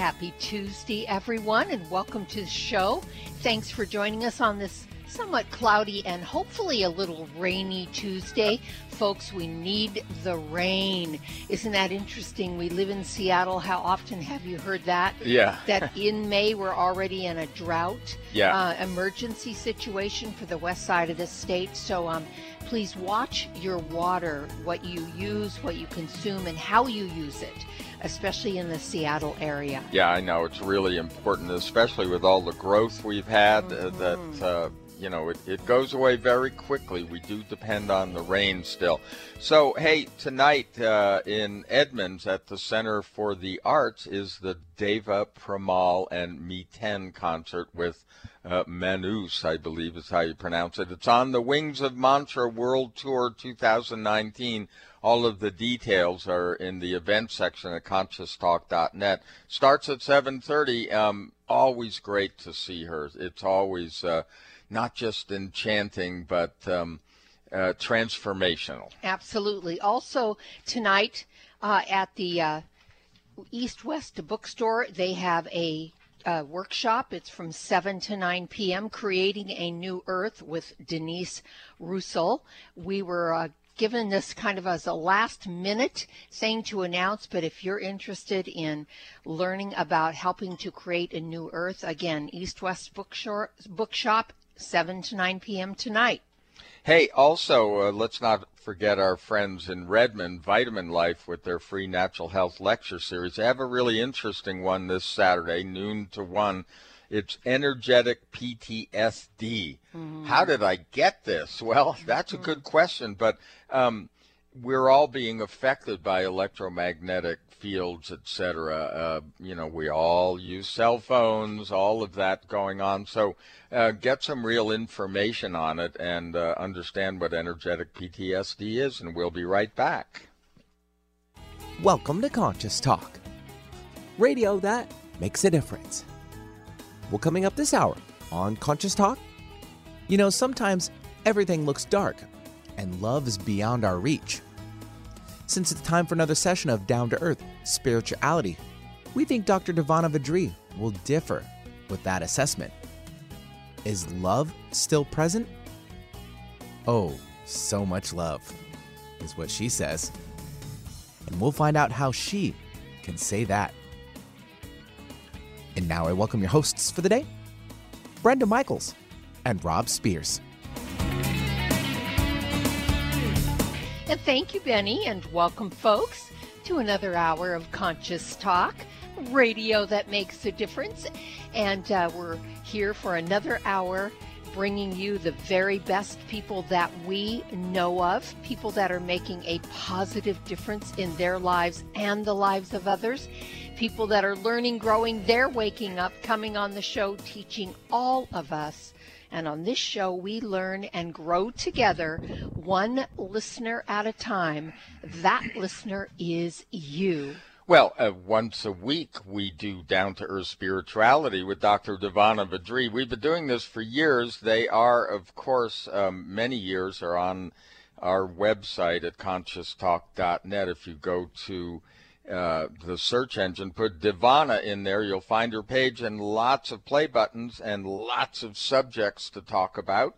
Happy Tuesday, everyone, and welcome to the show. Thanks for joining us on this somewhat cloudy and hopefully a little rainy Tuesday. Folks, we need the rain. Isn't that interesting? We live in Seattle. How often have you heard that? Yeah. that in May we're already in a drought Yeah. uh, emergency situation for the west side of the state. So um, please watch your water, what you use, what you consume, and how you use it, especially in the Seattle area. Yeah, I know it's really important, especially with all the growth we've had. Uh, that uh, you know, it, it goes away very quickly. We do depend on the rain still. So, hey, tonight uh, in Edmonds at the Center for the Arts is the Deva Premal and Miten concert with uh, Manus, I believe is how you pronounce it. It's on the Wings of Mantra World Tour 2019. All of the details are in the event section at conscioustalk.net. Starts at 7:30. Um, always great to see her. It's always uh, not just enchanting, but um, uh, transformational. Absolutely. Also, tonight uh, at the uh, East West Bookstore, they have a uh, workshop. It's from 7 to 9 p.m. Creating a New Earth with Denise Russell. We were uh, given this kind of as a last minute thing to announce, but if you're interested in learning about helping to create a new earth, again, East West Bookshop, Bookshop 7 to 9 p.m. tonight. Hey, also, uh, let's not forget our friends in Redmond, Vitamin Life, with their free natural health lecture series. They have a really interesting one this Saturday, noon to 1. It's energetic PTSD. How did I get this? Well, that's a good question, but um, we're all being affected by electromagnetic fields, etc. Uh, you know, we all use cell phones, all of that going on. So uh, get some real information on it and uh, understand what energetic PTSD is, and we'll be right back. Welcome to Conscious Talk, radio that makes a difference. Well, coming up this hour on Conscious Talk, you know, sometimes everything looks dark and love is beyond our reach. Since it's time for another session of Down to Earth Spirituality, we think Dr. Devana Vadri will differ with that assessment. Is love still present? Oh, so much love, is what she says. And we'll find out how she can say that. And now I welcome your hosts for the day Brenda Michaels and Rob Spears. And thank you, Benny, and welcome, folks, to another hour of Conscious Talk, radio that makes a difference. And uh, we're here for another hour bringing you the very best people that we know of, people that are making a positive difference in their lives and the lives of others, people that are learning, growing, they're waking up, coming on the show, teaching all of us. And on this show, we learn and grow together, one listener at a time. That listener is you. Well, uh, once a week we do down to earth spirituality with Dr. Devana Vadri. We've been doing this for years. They are, of course, um, many years are on our website at conscioustalk.net. If you go to uh, the search engine, put Devana in there, you'll find her page and lots of play buttons and lots of subjects to talk about.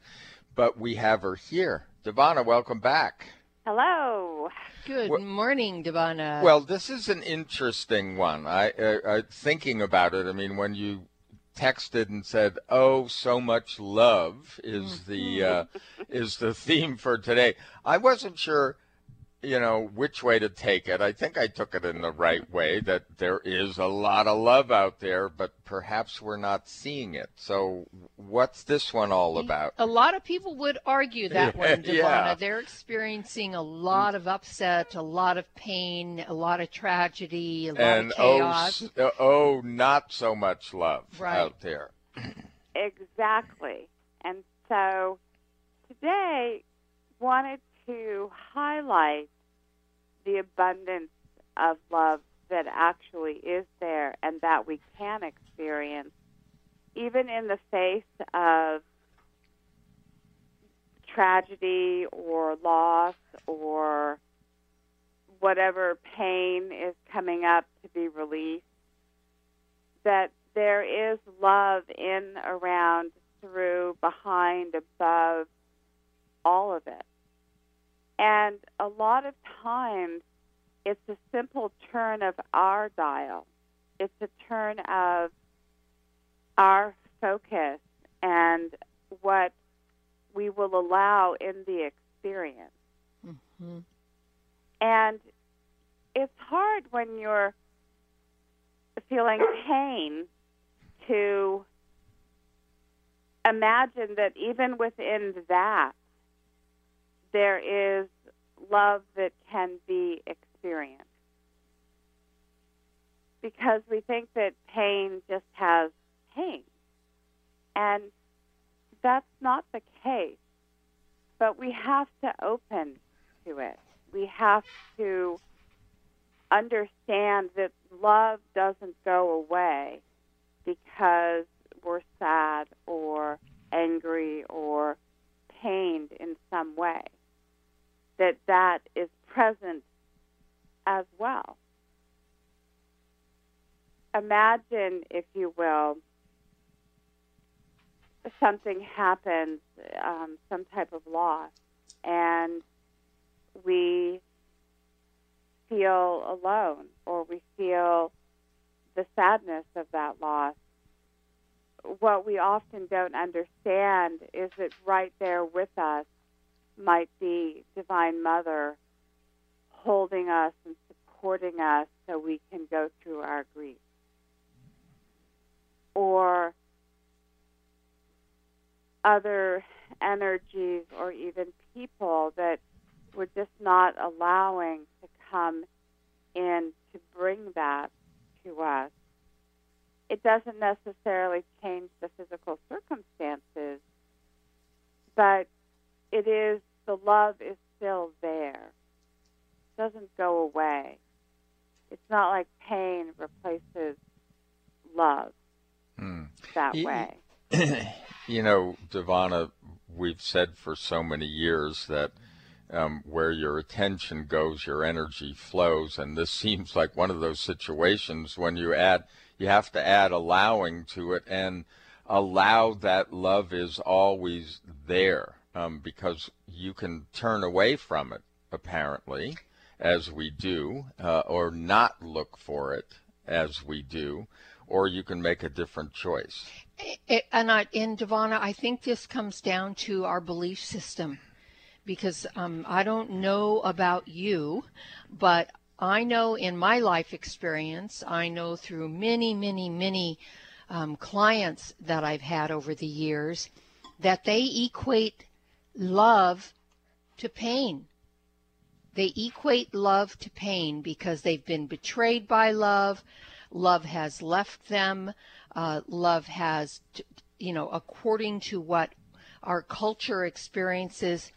But we have her here. Devana, welcome back. Hello. Good Well- morning, Devana. Well, this is an interesting one. I, uh, uh, thinking about it. I mean, when you texted and said, "Oh, so much love" is the uh, is the theme for today. I wasn't sure you know, which way to take it. I think I took it in the right way that there is a lot of love out there, but perhaps we're not seeing it. So, what's this one all about? A lot of people would argue that one, Devana. Yeah. They're experiencing a lot of upset, a lot of pain, a lot of tragedy, a lot And of oh, chaos. s- uh, oh, not so much love Right. out there. Exactly. And so today, wanted to highlight the abundance of love that actually is there and that we can experience, even in the face of tragedy or loss or whatever pain is coming up to be released, that there is love in, around, through, behind, above, all of it. And a lot of times it's a simple turn of our dial. It's a turn of our focus and what we will allow in the experience. Mm-hmm. And it's hard when you're feeling pain to imagine that even within that, there is love that can be experienced. Because we think that pain just has pain. And that's not the case. But we have to open to it. We have to understand that love doesn't go away because we're sad or angry or pained in some way. That that is present as well. Imagine, if you will, something happens, um, some type of loss, and we feel alone or we feel the sadness of that loss. What we often don't understand is that right there with us might be Divine Mother holding us and supporting us so we can go through our grief. Or other energies or even people that we're just not allowing to come in to bring that to us. It doesn't necessarily change the physical circumstances, but it is the love is still there. It doesn't go away. It's not like pain replaces love mm. that way. you know, Devana, we've said for so many years that um, where your attention goes, your energy flows, and this seems like one of those situations when you add, you have to add allowing to it and allow that love is always there um, because you can turn away from it apparently as we do, uh, or not look for it as we do, or you can make a different choice. It, and in Devana, I think this comes down to our belief system, because um, I don't know about you, but I know in my life experience, I know through many, many, many um, clients that I've had over the years, that they equate love to pain. They equate love to pain because they've been betrayed by love. Love has left them uh, love has, you know, according to what our culture experiences.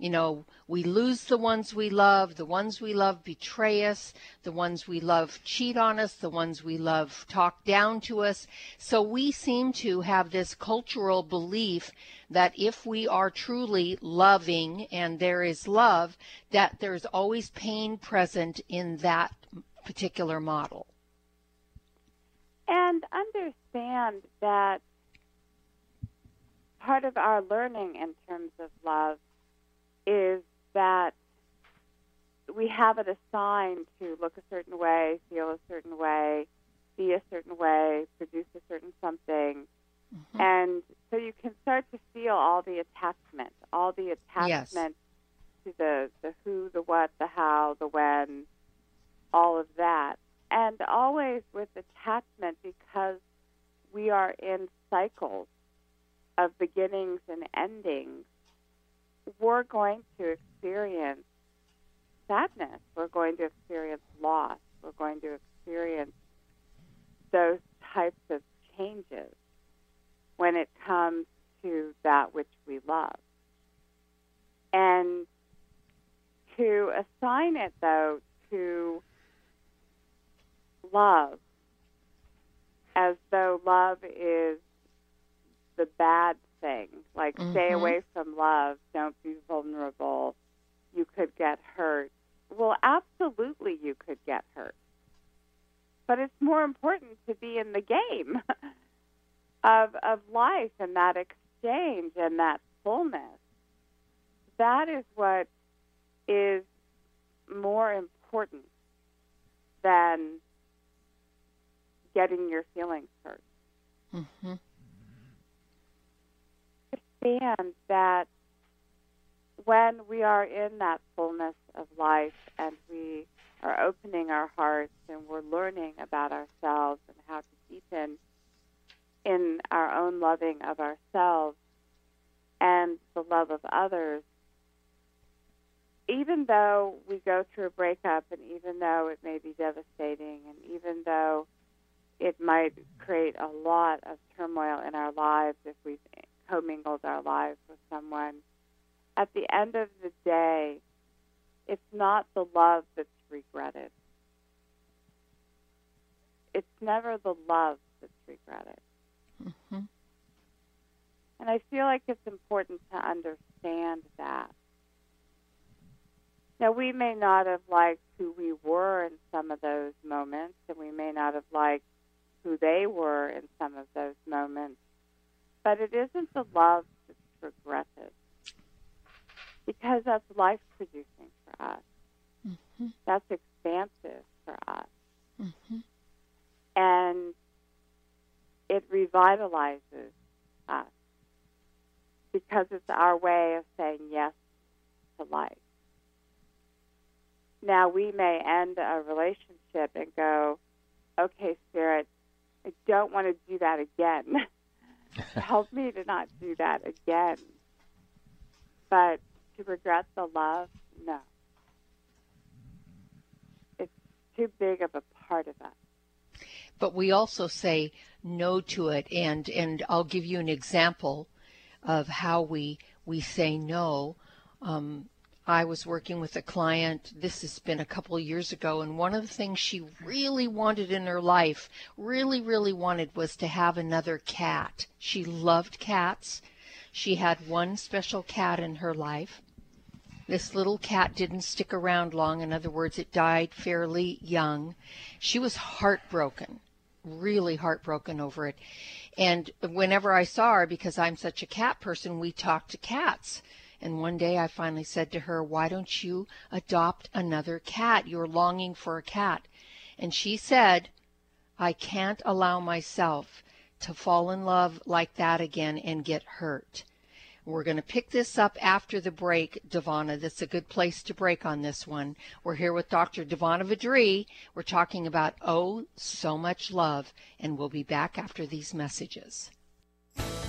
You know, we lose the ones we love, the ones we love betray us, the ones we love cheat on us, the ones we love talk down to us. So we seem to have this cultural belief that if we are truly loving and there is love, that there's always pain present in that particular model. And understand that part of our learning in terms of love is that we have it assigned to look a certain way, feel a certain way, be a certain way, produce a certain something. Mm-hmm. And so you can start to feel all the attachment, all the attachment yes. to the, the who, the what, the how, the when, all of that and always with attachment because we are in cycles of beginnings and endings, we're going to experience sadness. We're going to experience loss. We're going to experience those types of changes when it comes to that which we love. And to assign it, though, to love, as though love is the bad thing. Like, mm-hmm. stay away from love, don't be vulnerable, you could get hurt. Well, absolutely, you could get hurt. But it's more important to be in the game of, of life and that exchange and that fullness. That is what is more important than getting your feelings hurt. Mm-hmm. Understand that when we are in that fullness of life and we are opening our hearts and we're learning about ourselves and how to deepen in our own loving of ourselves and the love of others, even though we go through a breakup and even though it may be devastating and even though it might create a lot of turmoil in our lives if we've commingled our lives with someone, at the end of the day, it's not the love that's regretted. It's never the love that's regretted. Mm-hmm. And I feel like it's important to understand that. Now, we may not have liked who we were in some of those moments, and we may not have liked who they were in some of those moments, but it isn't the love that's progressive because that's life producing for us. Mm-hmm. That's expansive for us. Mm-hmm. And it revitalizes us because it's our way of saying yes to life. Now, we may end a relationship and go, okay, Spirit, I don't want to do that again. Help me to not do that again. But to regret the love, no. It's too big of a part of us but we also say no to it and and I'll give you an example of how we we say no um, I was working with a client this has been a couple of years ago and one of the things she really wanted in her life really really wanted was to have another cat she loved cats she had one special cat in her life this little cat didn't stick around long. In other words, it died fairly young. She was heartbroken really heartbroken over it. And whenever I saw her, because I'm such a cat person, we talked to cats. And one day I finally said to her, Why don't you adopt another cat? You're longing for a cat. And she said, I can't allow myself to fall in love like that again and get hurt. We're going to pick this up after the break, Devana. That's a good place to break on this one. We're here with Dr. Devana Vadri. We're talking about Oh, So Much Love, and we'll be back after these messages.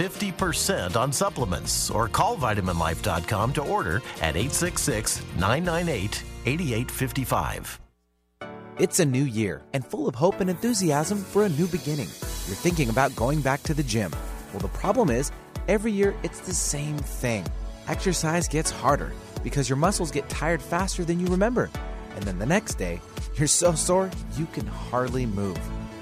50% on supplements or call vitaminlife.com to order at 866 998 8855. It's a new year and full of hope and enthusiasm for a new beginning. You're thinking about going back to the gym. Well, the problem is, every year it's the same thing. Exercise gets harder because your muscles get tired faster than you remember. And then the next day, you're so sore you can hardly move.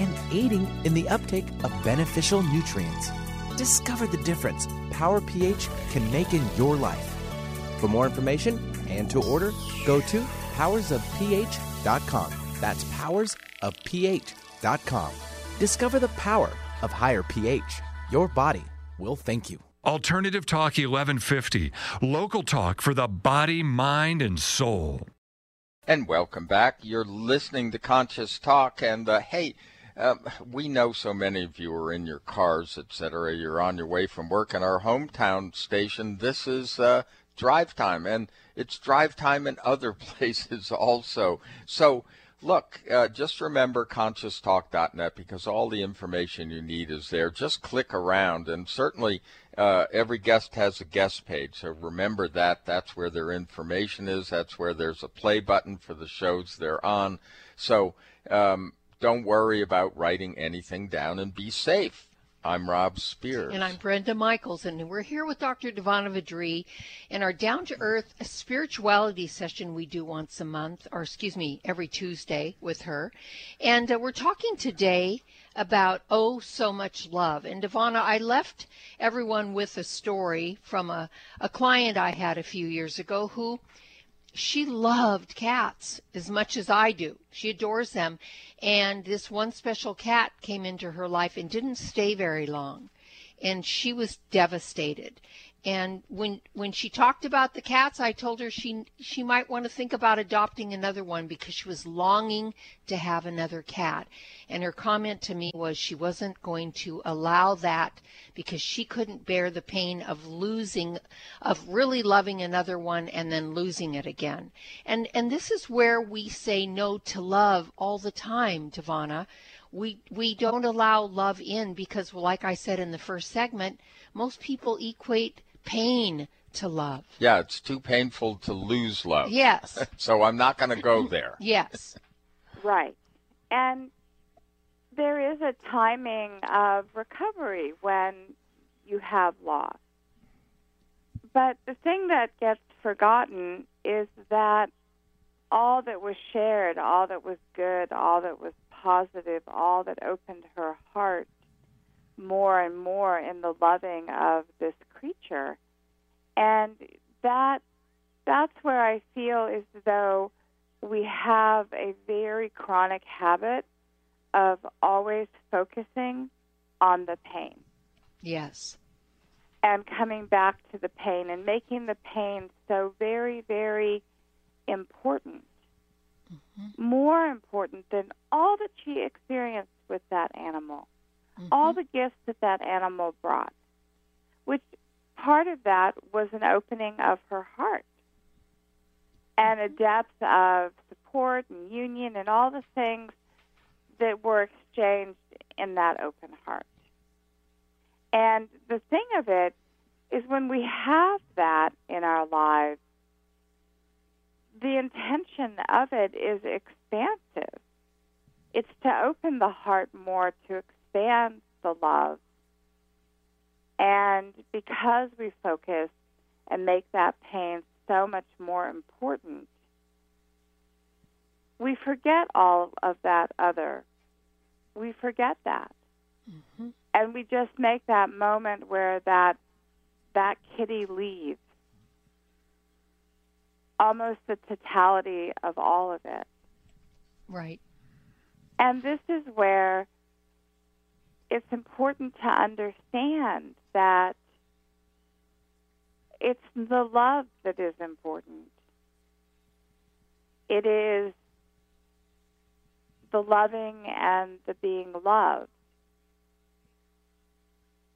and aiding in the uptake of beneficial nutrients. Discover the difference Power pH can make in your life. For more information and to order, go to powersofph.com. That's powersofph.com. Discover the power of higher pH. Your body will thank you. Alternative Talk 1150, local talk for the body, mind, and soul. And welcome back. You're listening to Conscious Talk, and the hey, uh, we know so many of you are in your cars, etc. You're on your way from work in our hometown station. This is uh, drive time, and it's drive time in other places also. So, look, uh, just remember conscioustalk.net because all the information you need is there. Just click around, and certainly uh, every guest has a guest page. So remember that. That's where their information is. That's where there's a play button for the shows they're on. So um, don't worry about writing anything down and be safe. I'm Rob Spears. And I'm Brenda Michaels, and we're here with Dr. Devana Vadri in our Down to Earth spirituality session we do once a month, or excuse me, every Tuesday with her. And uh, we're talking today about oh so much love. And Devana, I left everyone with a story from a, a client I had a few years ago who she loved cats as much as I do. She adores them. And this one special cat came into her life and didn't stay very long. And she was devastated. And when when she talked about the cats, I told her she she might want to think about adopting another one because she was longing to have another cat. And her comment to me was she wasn't going to allow that because she couldn't bear the pain of losing of really loving another one and then losing it again. And and this is where we say no to love all the time, Devana. We we don't allow love in because like I said in the first segment, most people equate pain to love. Yeah, it's too painful to lose love. Yes. so I'm not going to go there. yes. Right. And there is a timing of recovery when you have loss. But the thing that gets forgotten is that all that was shared, all that was good, all that was positive, all that opened her heart more and more in the loving of this creature. And that that's where I feel as though we have a very chronic habit of always focusing on the pain. Yes. And coming back to the pain and making the pain so very, very important. Mm-hmm. More important than all that she experienced with that animal, mm-hmm. all the gifts that that animal brought, which part of that was an opening of her heart and a depth of support and union and all the things that were exchanged in that open heart. And the thing of it is when we have that in our lives, the intention of it is expansive. It's to open the heart more, to expand the love. And because we focus and make that pain so much more important, we forget all of that other. We forget that. Mm-hmm. And we just make that moment where that that kitty leaves. Almost the totality of all of it. Right. And this is where it's important to understand that it's the love that is important. It is the loving and the being loved.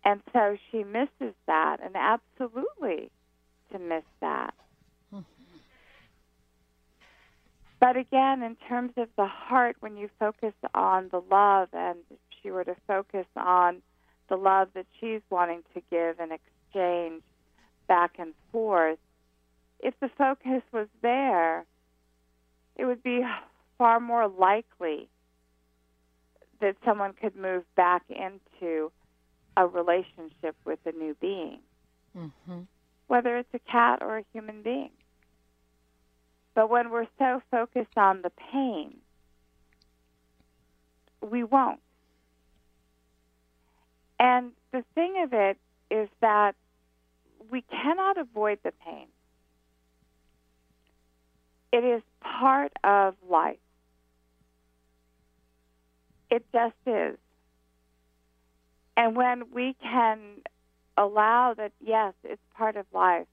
And so she misses that, and absolutely to miss that. But again, in terms of the heart, when you focus on the love, and she were to focus on the love that she's wanting to give and exchange back and forth, if the focus was there, it would be far more likely that someone could move back into a relationship with a new being, mm-hmm. whether it's a cat or a human being. But when we're so focused on the pain, we won't. And the thing of it is that we cannot avoid the pain. It is part of life. It just is. And when we can allow that, yes, it's part of life,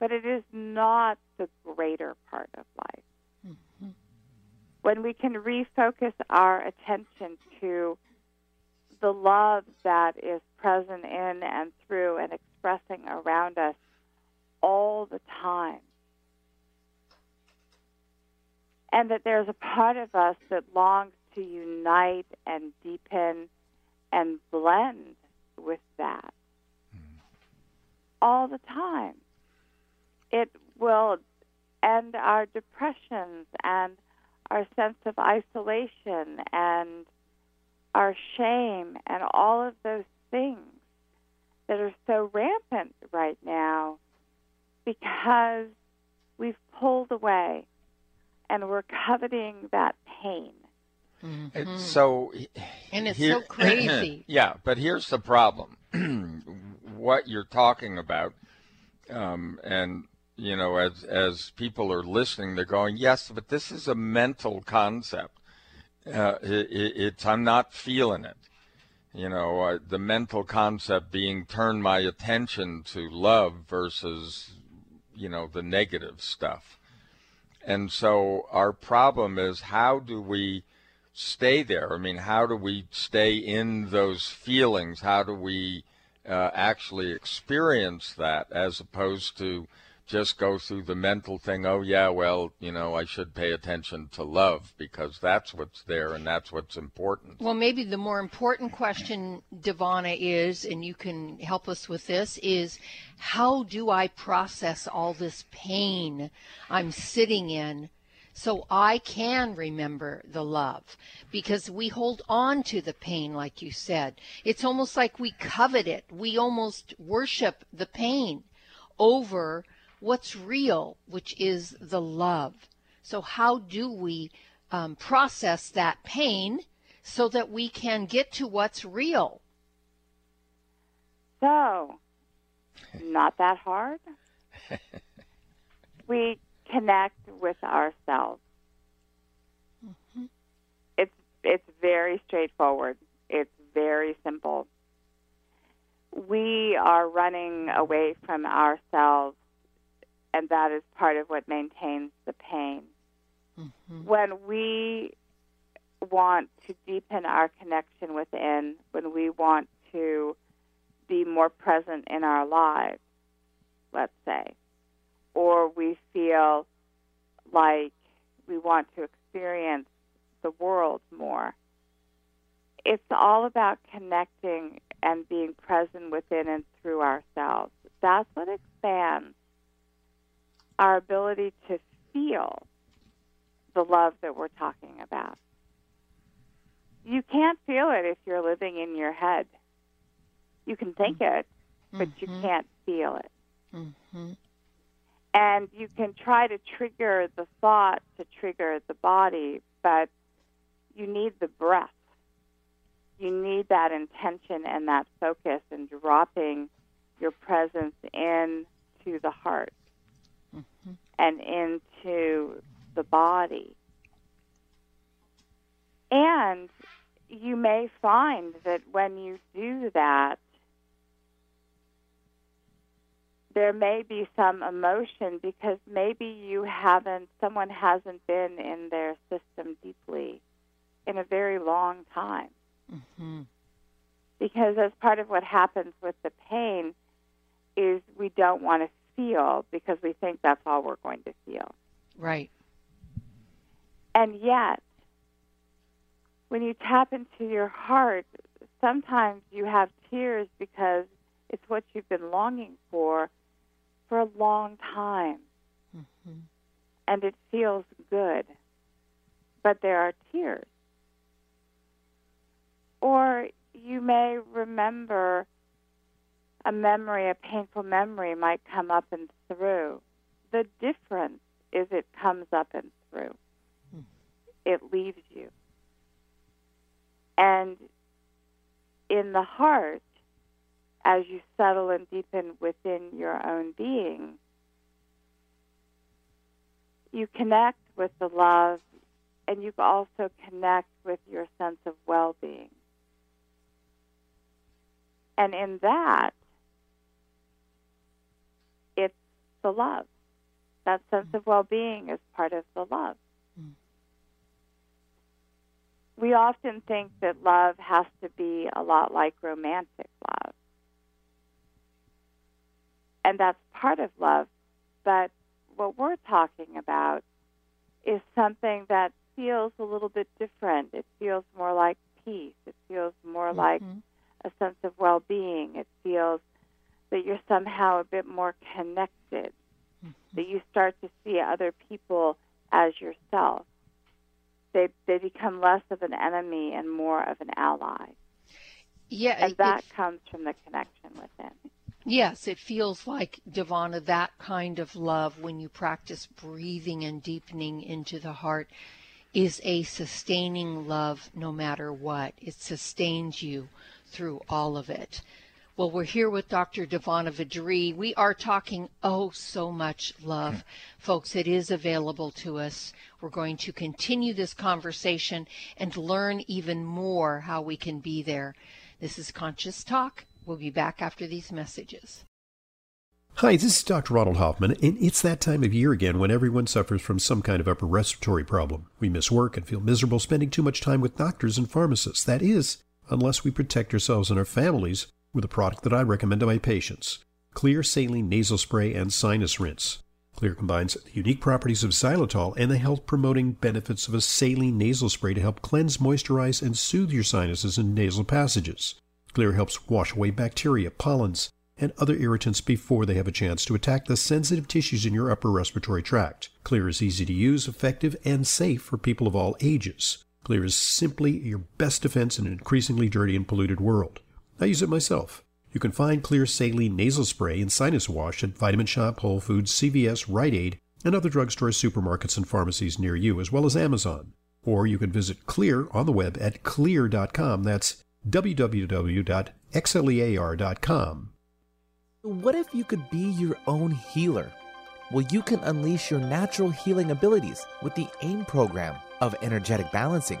but it is not the greater part of life. Mm-hmm. When we can refocus our attention to the love that is present in and through and expressing around us all the time. And that there's a part of us that longs to unite and deepen and blend with that mm. all the time. It will end our depressions and our sense of isolation and our shame and all of those things that are so rampant right now because we've pulled away and we're coveting that pain. Mm-hmm. So, and it's here, so crazy. yeah, but here's the problem: what you're talking about, um, and you know, as as people are listening, they're going, "Yes, but this is a mental concept. Uh, it, it's I'm not feeling it." You know, uh, the mental concept being turn my attention to love versus, you know, the negative stuff. And so our problem is how do we stay there? I mean, how do we stay in those feelings? How do we uh, actually experience that as opposed to just go through the mental thing, oh, yeah, well, you know, I should pay attention to love because that's what's there and that's what's important. Well, maybe the more important question, Devana, is, and you can help us with this, is how do I process all this pain I'm sitting in so I can remember the love because we hold on to the pain, like you said. It's almost like we covet it. We almost worship the pain over what's real, which is the love. So, how do we um, process that pain so that we can get to what's real? So, not that hard. we connect with ourselves. Mm-hmm. It's it's very straightforward. It's very simple. We are running away from ourselves, and that is part of what maintains the pain. Mm-hmm. When we want to deepen our connection within, when we want to be more present in our lives, let's say, or we feel like we want to experience the world more. It's all about connecting and being present within and through ourselves. That's what expands our ability to feel the love that we're talking about. You can't feel it if you're living in your head. You can think mm-hmm. it, but mm-hmm. you can't feel it. Mm-hmm. And you can try to trigger the thought to trigger the body, but you need the breath. You need that intention and that focus and dropping your presence into the heart mm-hmm. and into the body. And you may find that when you do that, there may be some emotion because maybe you haven't, someone hasn't been in their system deeply in a very long time. Mm-hmm. Because as part of what happens with the pain is we don't want to feel because we think that's all we're going to feel. Right. And yet, when you tap into your heart, sometimes you have tears because it's what you've been longing for for a long time. Mm-hmm. And it feels good. But there are tears. Or you may remember a memory, a painful memory might come up and through. The difference is it comes up and through. Mm. It leaves you. And in the heart, as you settle and deepen within your own being, you connect with the love and you also connect with your sense of well being. And in that, it's the love. That sense of well being is part of the love. Mm. We often think that love has to be a lot like romantic love and that's part of love. But what we're talking about is something that feels a little bit different. It feels more like peace. It feels more mm-hmm. like a sense of well being. It feels that you're somehow a bit more connected, mm-hmm. that you start to see other people as yourself. They, they become less of an enemy and more of an ally. Yeah, and that comes from the connection within. Yes, it feels like, Devana, that kind of love when you practice breathing and deepening into the heart is a sustaining love no matter what. It sustains you through all of it. Well, we're here with Dr. Devana Vadri. We are talking oh so much love. Folks, it is available to us. We're going to continue this conversation and learn even more how we can be there. This is Conscious Talk. We'll be back after these messages. Hi, this is Dr. Ronald Hoffman, and it's that time of year again when everyone suffers from some kind of upper respiratory problem. We miss work and feel miserable spending too much time with doctors and pharmacists. That is, unless we protect ourselves and our families with a product that I recommend to my patients Xlear Saline Nasal Spray and Sinus Rinse. Xlear combines the unique properties of xylitol and the health promoting benefits of a saline nasal spray to help cleanse, moisturize, and soothe your sinuses and nasal passages. Xlear helps wash away bacteria, pollens, and other irritants before they have a chance to attack the sensitive tissues in your upper respiratory tract. Xlear is easy to use, effective, and safe for people of all ages. Xlear is simply your best defense in an increasingly dirty and polluted world. I use it myself. You can find Xlear Saline Nasal Spray and Sinus Wash at Vitamin Shoppe, Whole Foods, CVS, Rite Aid, and other drugstores, supermarkets, and pharmacies near you, as well as Amazon. Or you can visit Xlear on the web at xlear.com. That's www.xlear.com. What if you could be your own healer? Well, you can unleash your natural healing abilities with the AIM program of energetic balancing.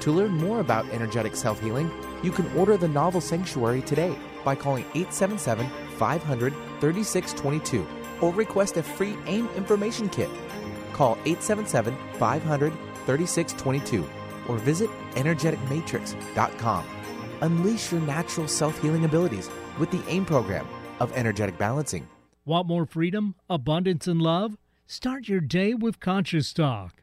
To learn more about energetic self healing, you can order the novel Sanctuary today by calling 877 500 3622 or request a free AIM information kit. Call 877 500 3622 or visit energeticmatrix.com. Unleash your natural self healing abilities with the AIM program of energetic balancing. Want more freedom, abundance, and love? Start your day with Conscious Talk.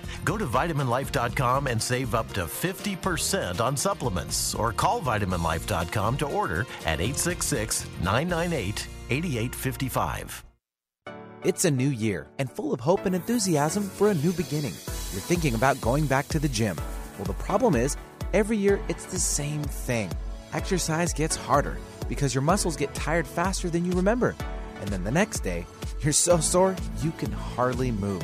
Go to vitaminlife.com and save up to 50% on supplements or call vitaminlife.com to order at 866 998 8855. It's a new year and full of hope and enthusiasm for a new beginning. You're thinking about going back to the gym. Well, the problem is, every year it's the same thing. Exercise gets harder because your muscles get tired faster than you remember. And then the next day, you're so sore you can hardly move.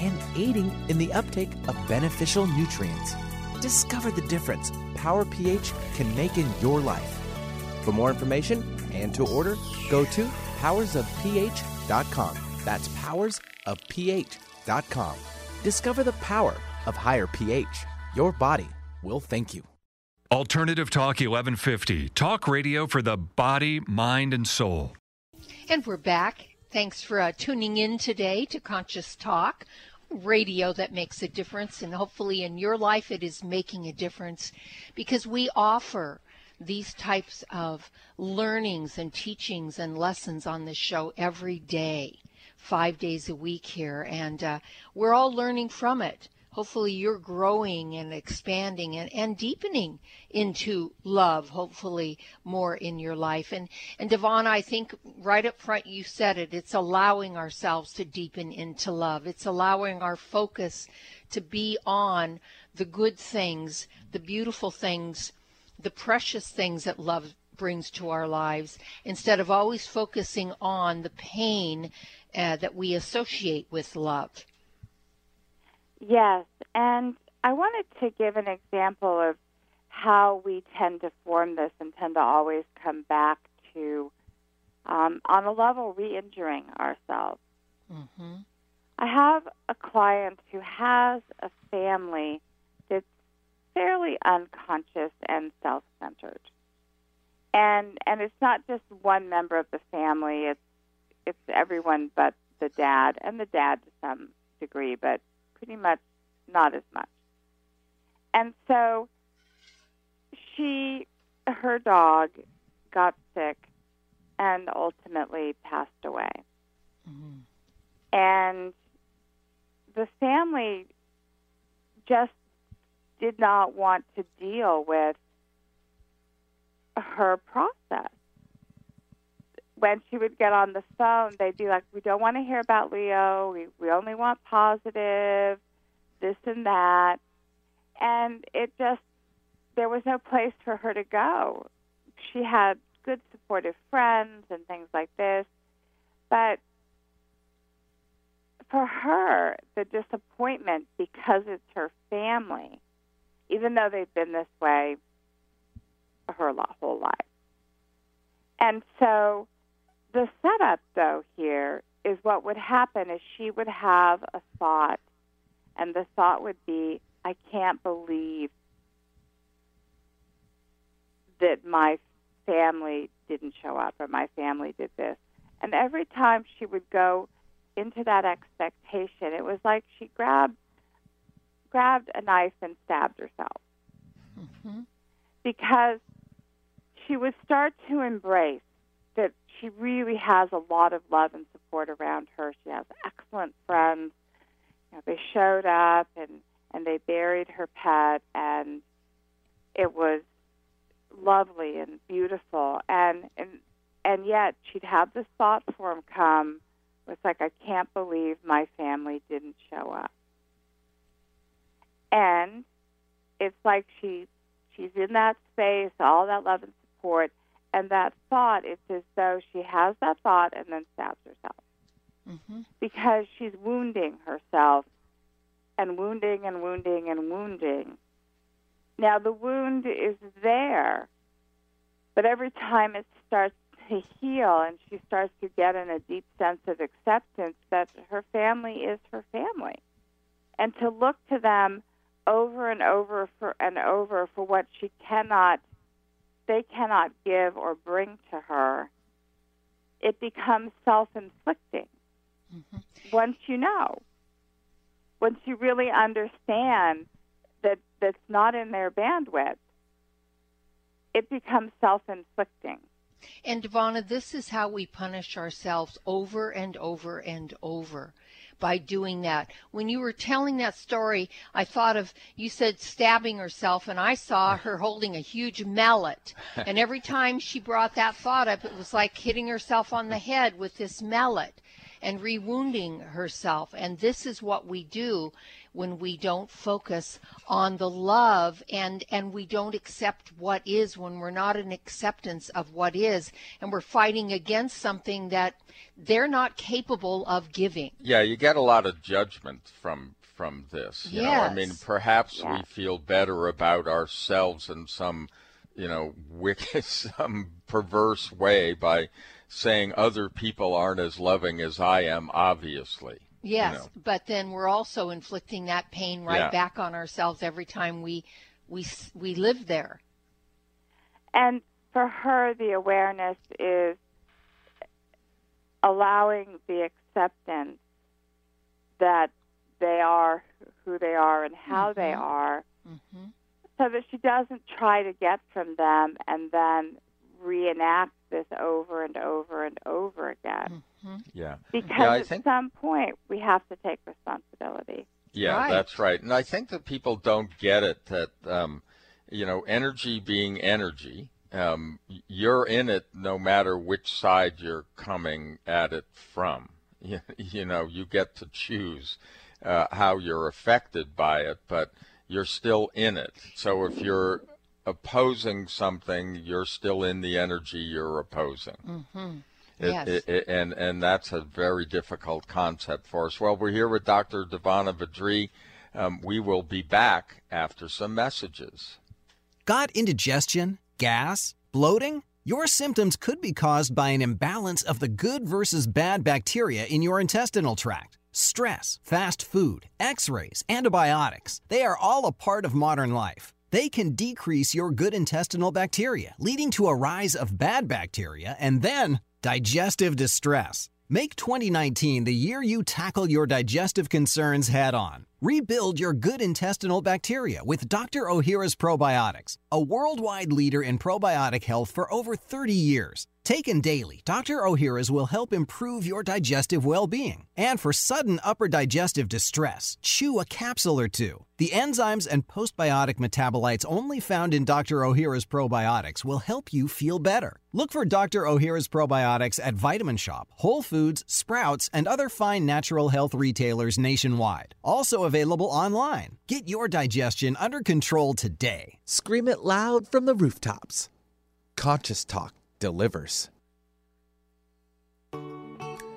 and aiding in the uptake of beneficial nutrients. Discover the difference Power pH can make in your life. For more information and to order, go to powersofph.com. That's powersofph.com. Discover the power of higher pH. Your body will thank you. Alternative Talk 1150, talk radio for the body, mind, and soul. And we're back. Thanks for uh, tuning in today to Conscious Talk, radio that makes a difference. And hopefully in your life it is making a difference because we offer these types of learnings and teachings and lessons on this show every day, five days a week here. And uh, we're all learning from it. Hopefully, you're growing and expanding and, and deepening into love, hopefully, more in your life. And, and Devon, I think right up front you said it. It's allowing ourselves to deepen into love. It's allowing our focus to be on the good things, the beautiful things, the precious things that love brings to our lives instead of always focusing on the pain uh, that we associate with love. Yes, and I wanted to give an example of how we tend to form this and tend to always come back to, um, on a level, re injuring ourselves. Mm-hmm. I have a client who has a family that's fairly unconscious and self centered. And and it's not just one member of the family, it's it's everyone but the dad and the dad to some degree, but pretty much not as much. And so she her dog got sick and ultimately passed away. Mm-hmm. And the family just did not want to deal with her process. When she would get on the phone, they'd be like, We don't want to hear about Leo. We, we only want positive, this and that. And it just, there was no place for her to go. She had good, supportive friends and things like this. But for her, the disappointment because it's her family, even though they've been this way her whole life. And so the setup, though, here is what would happen is she would have a thought, and the thought would be, I can't believe that my family didn't show up or my family did this. And every time she would go into that expectation, it was like she grabbed grabbed a knife and stabbed herself. Mm-hmm. Because she would start to embrace that she really has a lot of love and support around her. She has excellent friends. You know, they showed up and and they buried her pet and it was lovely and beautiful and and and yet she'd have this thought form come it's like I can't believe my family didn't show up. And it's like she she's in that space, all that love and support, and that thought, it's as though she has that thought and then stabs herself. Mm-hmm. Because she's wounding herself and wounding and wounding and wounding. Now, the wound is there, but every time it starts to heal and she starts to get in a deep sense of acceptance that her family is her family and to look to them over and over for and over for what she cannot they cannot give or bring to her it becomes self-inflicting. Mm-hmm. once you know once you really understand that that's not in their bandwidth it becomes self-inflicting. And Devana, this is how we punish ourselves over and over and over by doing that. When you were telling that story, I thought of you said stabbing herself, and I saw her holding a huge mallet. And every time she brought that thought up, it was like hitting herself on the head with this mallet and rewounding herself. And this is what we do when we don't focus on the love and and we don't accept what is when we're not in acceptance of what is and we're fighting against something that they're not capable of giving yeah you get a lot of judgment from from this you yes. know i mean perhaps yeah. we feel better about ourselves in some you know wicked some perverse way by saying other people aren't as loving as i am obviously Yes, you know. but then we're also inflicting that pain right yeah. back on ourselves every time we we we live there. And for her, the awareness is allowing the acceptance that they are who they are and how mm-hmm. they are, mm-hmm. so that she doesn't try to get from them and then reenact this over and over and over again. Mm-hmm. Yeah. Because yeah, at think... some point we have to take responsibility. Yeah, right. that's right. And I think that people don't get it that, um, you know, energy being energy, um, you're in it no matter which side you're coming at it from. You, you know, you get to choose uh, how you're affected by it, but you're still in it. So if you're opposing something, you're still in the energy you're opposing. Mm-hmm. It, yes. It, it, and and that's a very difficult concept for us. Well, we're here with Dr. Devana Vadri. Um, we will be back after some messages. Got indigestion, gas, bloating? Your symptoms could be caused by an imbalance of the good versus bad bacteria in your intestinal tract. Stress, fast food, x rays, antibiotics, they are all a part of modern life. They can decrease your good intestinal bacteria, leading to a rise of bad bacteria and then digestive distress. Make 2019 the year you tackle your digestive concerns head on. Rebuild your good intestinal bacteria with Dr. Ohhira's Probiotics, a worldwide leader in probiotic health for over 30 years. Taken daily, Dr. Ohhira's will help improve your digestive well being. And for sudden upper digestive distress, chew a capsule or two. The enzymes and postbiotic metabolites only found in Dr. Ohhira's probiotics will help you feel better. Look for Dr. Ohhira's probiotics at Vitamin Shoppe, Whole Foods, Sprouts, and other fine natural health retailers nationwide. Also available online. Get your digestion under control today. Scream it loud from the rooftops. Conscious Talk delivers.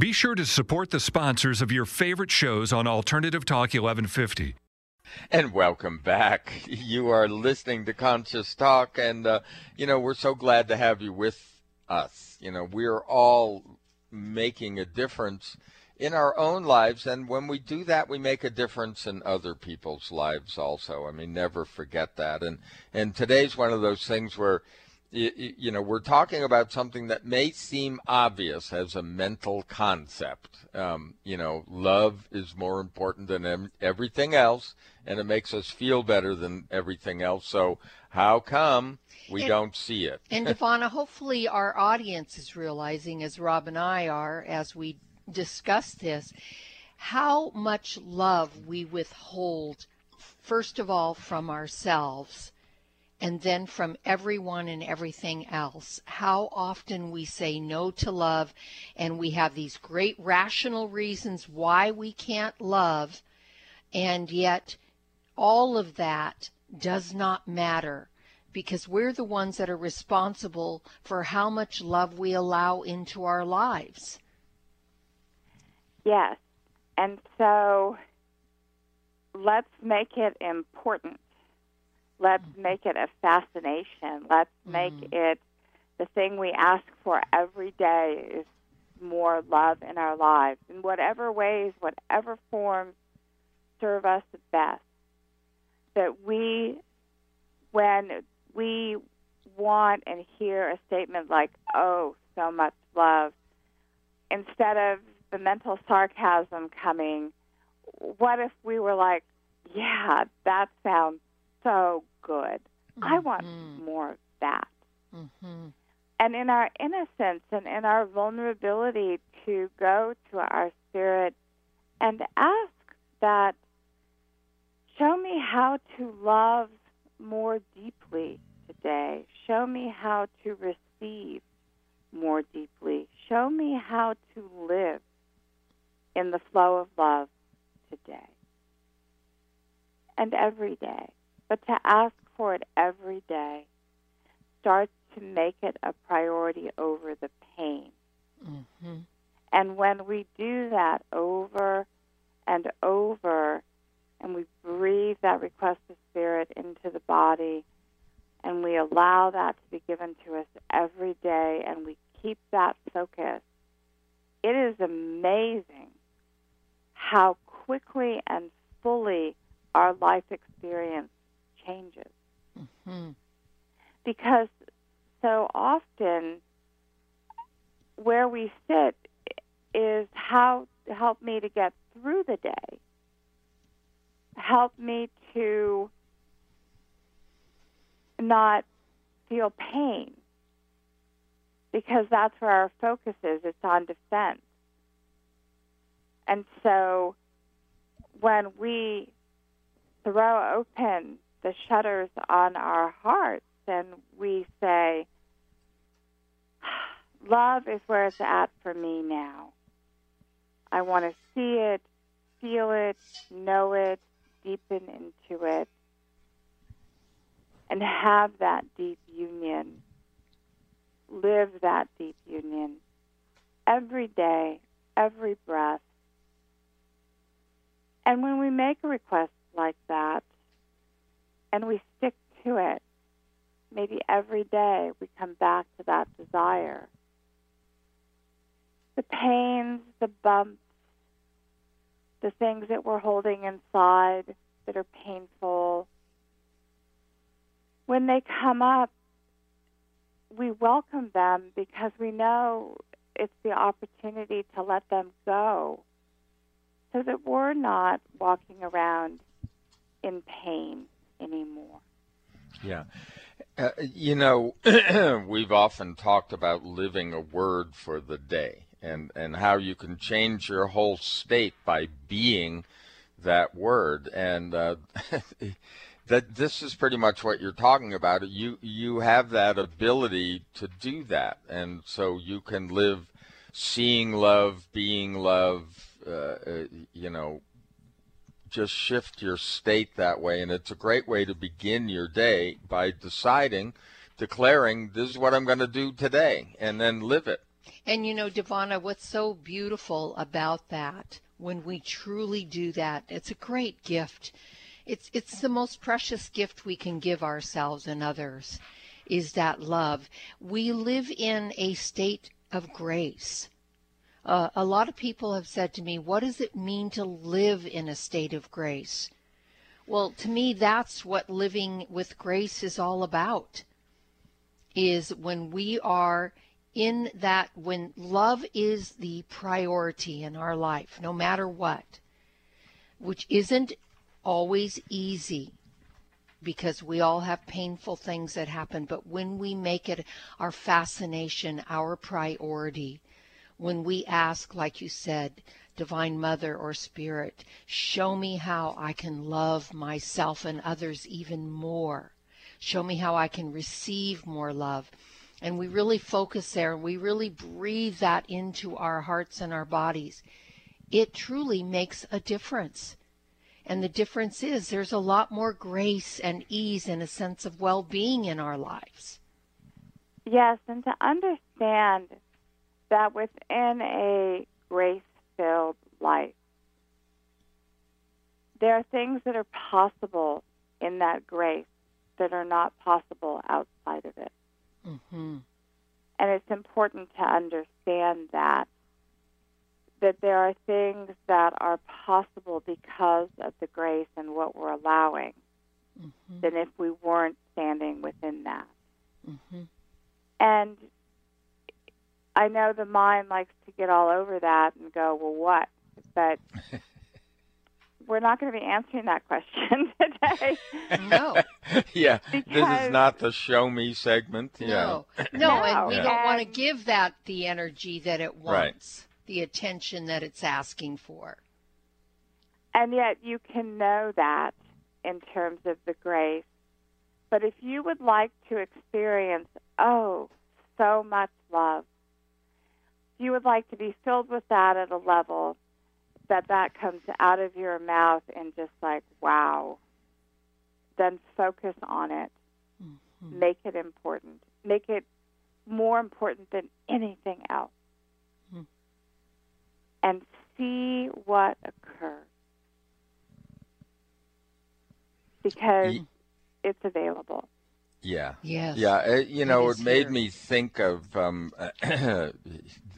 Be sure to support the sponsors of your favorite shows on Alternative Talk 1150. And welcome back. You are listening to Conscious Talk, and, uh, you know, we're so glad to have you with us. You know, we're all making a difference in our own lives, and when we do that, we make a difference in other people's lives also. I mean, never forget that. And, and today's one of those things where, you, you, know, we're talking about something that may seem obvious as a mental concept. Um, you know, love is more important than everything else, and it makes us feel better than everything else. So, how come we and, don't see it? and Ivana, hopefully, our audience is realizing, as Rob and I are, as we discuss this, how much love we withhold, first of all, from ourselves and then from everyone and everything else. How often we say no to love, and we have these great rational reasons why we can't love, and yet all of that does not matter because we're the ones that are responsible for how much love we allow into our lives. Yes. And so let's make it important Let's mm-hmm. make it a fascination. Let's make mm. it the thing we ask for every day is more love in our lives in whatever ways, whatever forms serve us the best. That we, when we want and hear a statement like, oh, so much love, instead of the mental sarcasm coming, what if we were like, yeah, that sounds so good. Mm-hmm. I want more of that. Mm-hmm. And in our innocence and in our vulnerability to go to our spirit and ask that, show me how to love more deeply today. Show me how to receive more deeply. Show me how to live in the flow of love today and every day. But to ask for it every day starts to make it a priority over the pain. Mm-hmm. And when we do that over and over, and we breathe that request of spirit into the body, and we allow that to be given to us every day, and we keep that focus, it is amazing how quickly and fully our life experience changes. Mm-hmm. Because so often where we sit is how to help me to get through the day, help me to not feel pain, because that's where our focus is. It's on defense. And so when we throw open the shutters on our hearts and we say, Love is where it's at for me now. I want to see it, feel it, know it, deepen into it, and have that deep union. Live that deep union every day, every breath. And when we make a request like that and we stick to it, maybe every day we come back to that desire. The pains, the bumps, the things that we're holding inside that are painful, when they come up, we welcome them because we know it's the opportunity to let them go so that we're not walking around in pain anymore. Yeah. Uh, you know, we've often talked about living a word for the day and, and how you can change your whole state by being that word. And uh, that this is pretty much what you're talking about. You you have that ability to do that, and so you can live seeing love, being love. Uh, uh, you know, just shift your state that way, and it's a great way to begin your day by deciding, declaring, "This is what I'm going to do today," and then live it. And you know, Devana, what's so beautiful about that? When we truly do that, it's a great gift it's it's the most precious gift we can give ourselves and others is that love. We live in a state of grace. Uh, a lot of people have said to me, "What does it mean to live in a state of grace?" Well, to me, that's what living with grace is all about. Is when we are in that, when love is the priority in our life, no matter what, which isn't always easy because we all have painful things that happen. But when we make it our fascination, our priority, when we ask, like you said, Divine Mother or Spirit, show me how I can love myself and others even more. Show me how I can receive more love. And we really focus there and we really breathe that into our hearts and our bodies. It truly makes a difference. And the difference is there's a lot more grace and ease and a sense of well being in our lives. Yes, and to understand that within a grace filled life, there are things that are possible in that grace that are not possible outside of it. Mm-hmm. And it's important to understand that that there are things that are possible because of the grace and what we're allowing mm-hmm. than if we weren't standing within that. Mm-hmm. And I know the mind likes to get all over that and go, well, what? But we're not going to be answering that question today. no. yeah. Because this is not the show me segment. No. Yeah. No, no, and we don't want to give that the energy that it wants. Right the attention that it's asking for. And yet you can know that in terms of the grace. But if you would like to experience, oh, so much love, you would like to be filled with that at a level that that comes out of your mouth and just like, wow, then focus on it. Mm-hmm. Make it important. Make it more important than anything else and see what occurs because it's available. Yeah. Yes. Yeah. It, you know, it, it made here. me think of um,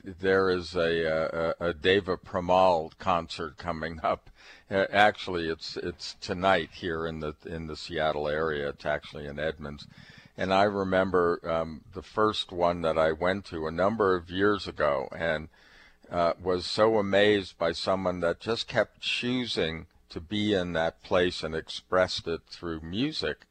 there is a, a, a Deva Premal concert coming up. Uh, actually, it's it's tonight here in the in the Seattle area. It's actually in Edmonds. And I remember um, the first one that I went to a number of years ago, and uh, was so amazed by someone that just kept choosing to be in that place and expressed it through music.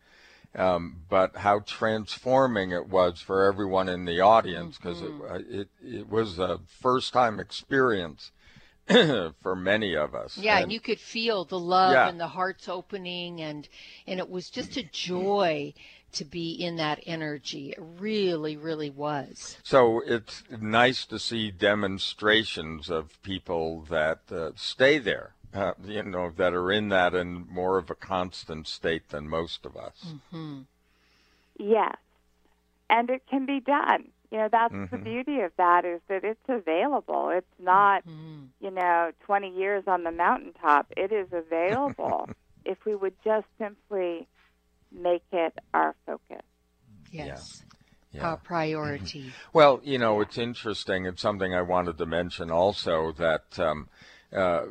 Um, but how transforming it was for everyone in the audience because mm-hmm. it, uh, it, it was a first time experience for many of us. Yeah, and, and, you could feel the love yeah. and the hearts opening, and and it was just a joy to be in that energy. It really, really was. So it's nice to see demonstrations of people that uh, stay there. Uh, you know, that are in that in more of a constant state than most of us. Mm-hmm. Yes, and it can be done. You know, that's mm-hmm. the beauty of that is that it's available. It's not, mm-hmm. you know, 20 years on the mountaintop. It is available if we would just simply make it our focus. Yes. Yeah. Our priority. Mm-hmm. Well, you know, it's interesting. It's something I wanted to mention also that um, uh,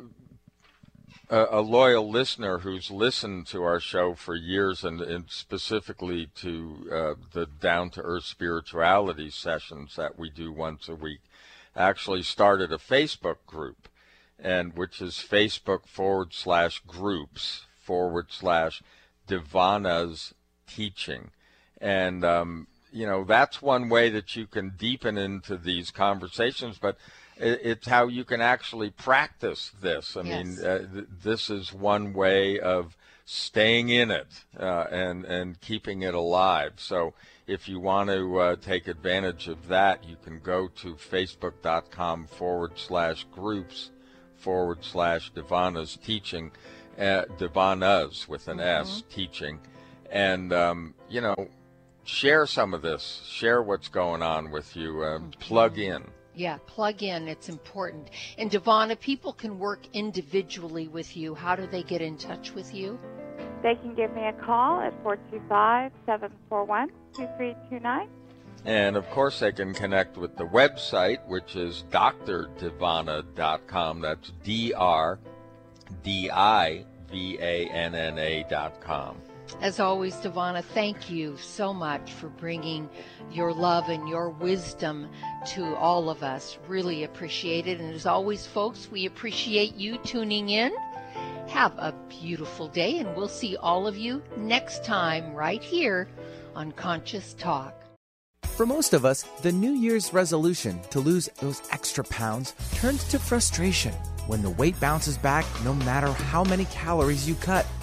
a, a, loyal listener who's listened to our show for years and, and specifically to uh, the down to earth spirituality sessions that we do once a week actually started a Facebook group and which is Facebook forward slash groups forward slash Divana's teaching. And, um, you know, that's one way that you can deepen into these conversations, but it's how you can actually practice this. I yes. mean, uh, th- this is one way of staying in it uh, and and keeping it alive. So if you want to uh, take advantage of that, you can go to facebook.com forward slash groups forward slash Divana's teaching, uh, Divana's with an mm-hmm. S teaching, and um, you know share some of this, share what's going on with you, mm-hmm. plug in. Yeah, plug in. It's important. And Devana, people can work individually with you. How do they get in touch with you? They can give me a call at 425 741 2329. And of course, they can connect with the website, which is drdivana.com. That's D R D I V A N N A.com. As always, Devana, thank you so much for bringing your love and your wisdom to all of us. Really appreciate it. And as always, folks, we appreciate you tuning in. Have a beautiful day, and we'll see all of you next time right here on Conscious Talk. For most of us, the New Year's resolution to lose those extra pounds turns to frustration when the weight bounces back no matter how many calories you cut